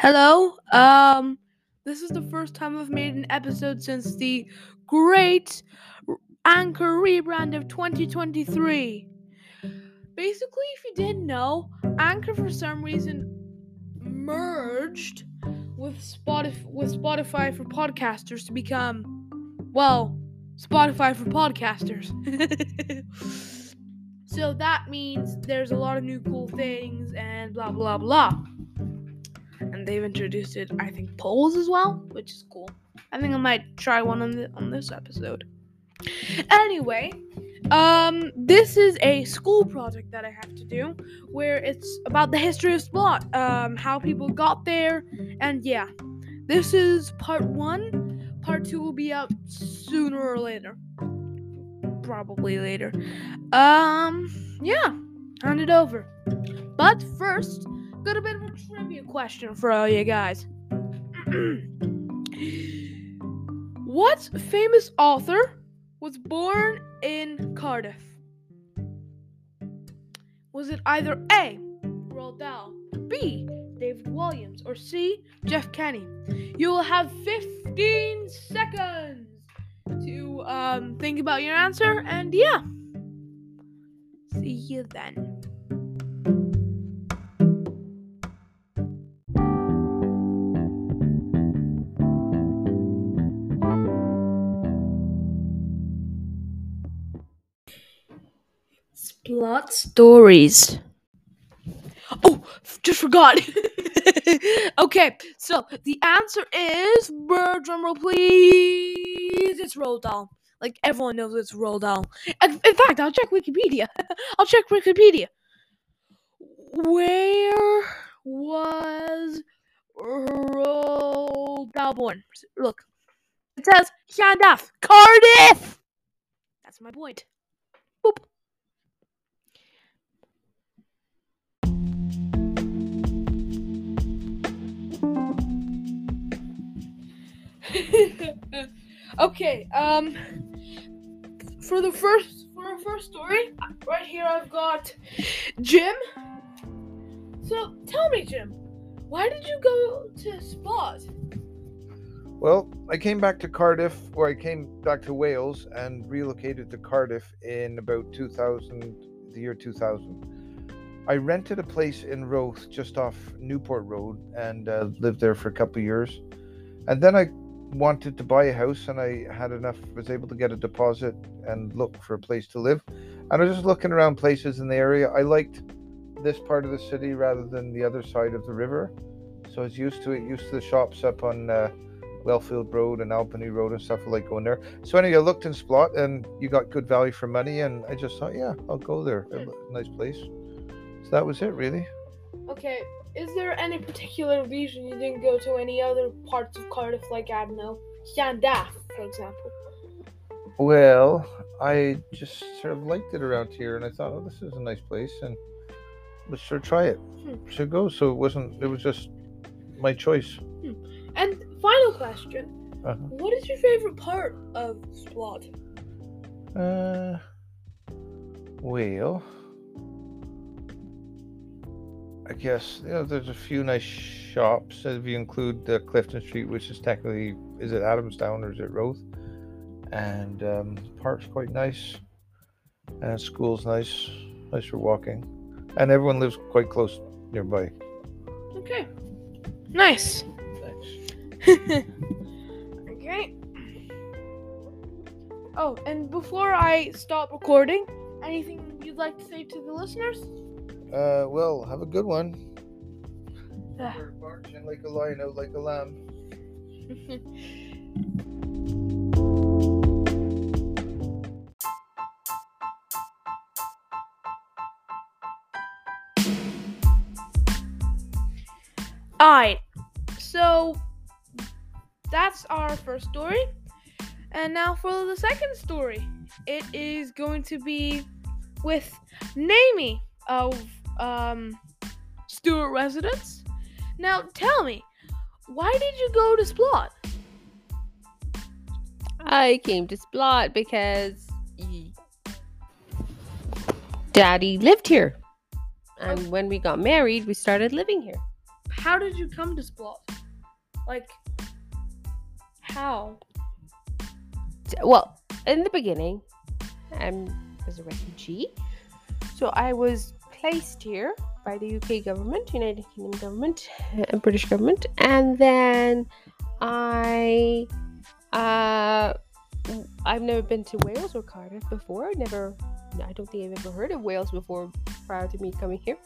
Hello. Um, this is the first time I've made an episode since the great Anchor rebrand of 2023. Basically, if you didn't know, Anchor for some reason merged with Spotify with Spotify for podcasters to become, well, Spotify for podcasters. so that means there's a lot of new cool things and blah blah blah they've introduced it, I think, polls as well, which is cool. I think I might try one on the, on this episode. Anyway, um, this is a school project that I have to do, where it's about the history of Splott, um, how people got there, and yeah, this is part one. Part two will be out sooner or later, probably later. Um, yeah, hand it over. But first, got bit of a trivia question for all you guys. what famous author was born in Cardiff? Was it either A. Roald Dahl, B. David Walliams, or C. Jeff Kinney? You will have 15 seconds to um, think about your answer, and yeah. See you then. Splott stories. Oh, just forgot. okay, so the answer is drum roll, please. It's Roald Dahl. Like everyone knows it's Roald Dahl. In fact, I'll check Wikipedia. I'll check Wikipedia. Where was Roald Dahl born? Look, it says Llandaff, Cardiff. That's my point. okay, um for the first for our first story, right here I've got Jim. So tell me, Jim, why did you go to Splott? Well, I came back to Cardiff, or I came back to Wales and relocated to Cardiff in about 2000, the year 2000. I rented a place in Roath, just off Newport Road, and uh, lived there for a couple of years. And then I wanted to buy a house, and I had enough, was able to get a deposit and look for a place to live. And I was just looking around places in the area. I liked this part of the city rather than the other side of the river. So I was used to it, used to the shops up on uh, Wellfield Road and Albany Road and stuff. Like going there. So anyway, I looked in Splott and you got good value for money, and I just thought, yeah, I'll go there. Nice place. So that was it, really. Okay, is there any particular reason you didn't go to any other parts of Cardiff, like I don't know, Llandaff, for example? Well, I just sort of liked it around here, and I thought, oh, this is a nice place, and let's sure try it. Hmm. Should go. So it wasn't. It was just my choice. And final question: Uh-huh. What is your favorite part of Splott? Uh, well, I guess you know there's a few nice shops. If you include the Clifton Street, which is technically is it Adamstown or is it Roath? And um, park's quite nice, and school's nice, nice for walking, and everyone lives quite close nearby. Okay, nice. Thanks. okay. Oh, and before I stop recording, anything you'd like to say to the listeners? Uh, well, have a good one. Bark in like a lion, out like a lamb. Alright, so that's our first story. And now for the second story. It is going to be with Namie of um, Stewart Residence. Now tell me, why did you go to Splott? I came to Splott because Daddy lived here. And when we got married, we started living here. how did you come to Splott? Like, how? well, in the beginning, I was a refugee. So I was placed here by the UK government, United Kingdom government, and British government, and then I, uh, I've never been to Wales or Cardiff before. Never, I don't think I've ever heard of Wales before prior to me coming here.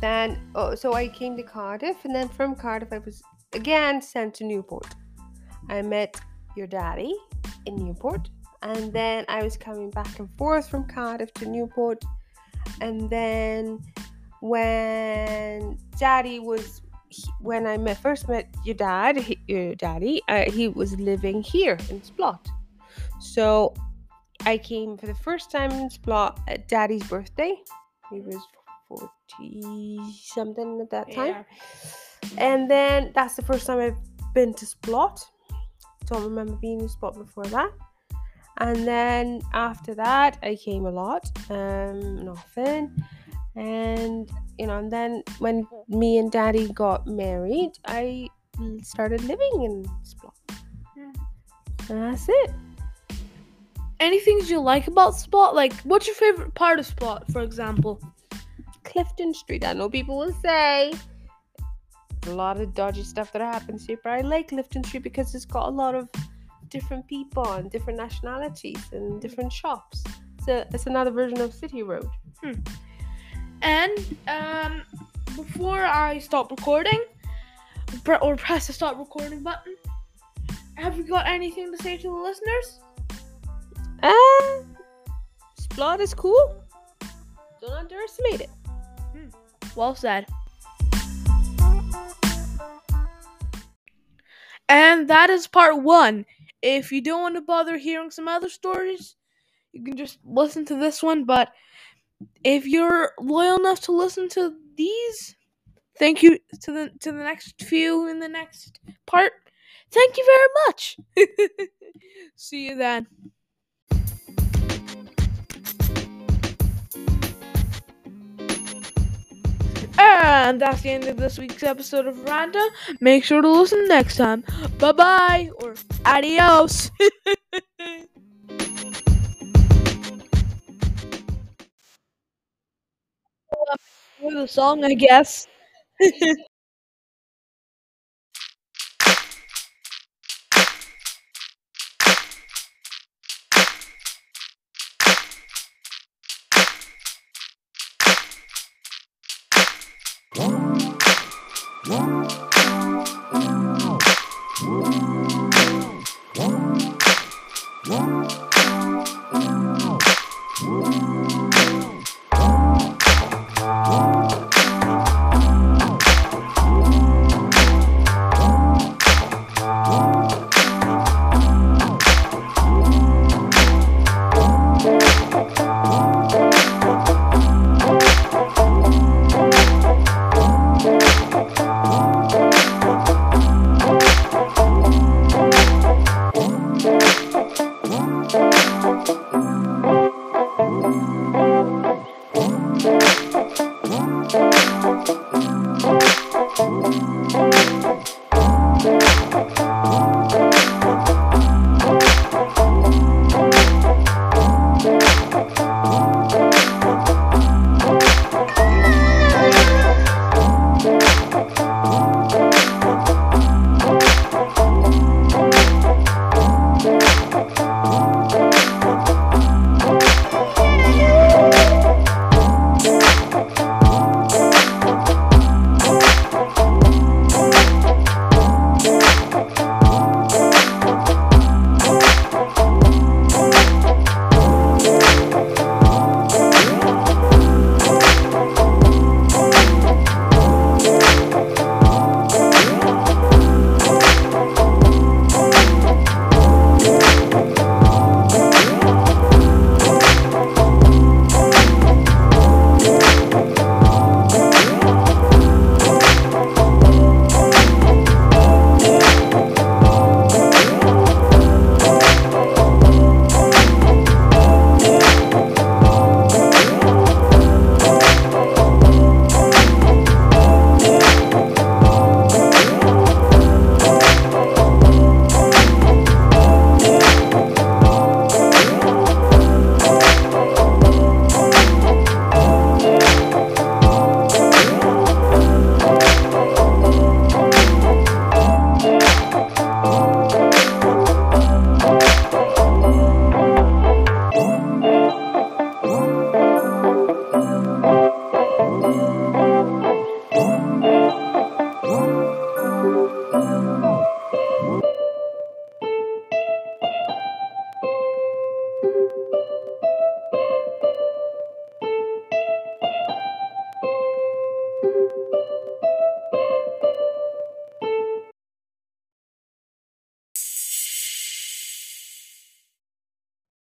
Then, oh, so I came to Cardiff, and then from Cardiff, I was again sent to Newport. I met your daddy in Newport, and then I was coming back and forth from Cardiff to Newport, and then when daddy was when I met first met your dad, he, your daddy, uh, he was living here in Splott. So I came for the first time in Splott at daddy's birthday. He was 40 something at that time. Yeah. And then that's the first time I've been to Splott. Don't remember being in Splott before that. And then after that, I came a lot, um, often. And you know, and then when me and Daddy got married, I started living in Splott. Yeah. And that's it. Any things you like about Splott? Like, what's your favorite part of Splott, for example? Clifton Street. I know people will say a lot of dodgy stuff that happens here, but I like Clifton Street because it's got a lot of different people and different nationalities and different shops. So it's another version of City Road. And um, before I stop recording, or press the stop recording button, have you got anything to say to the listeners? Ah, Splott is cool. Don't underestimate it. Well said. And that is part one. If you don't want to bother hearing some other stories, you can just listen to this one. But if you're loyal enough to listen to these, thank you to the to the next few in the next part. Thank you very much. See you then. And that's the end of this week's episode of Randa. Make sure to listen next time. Bye bye or adios. The song, I guess.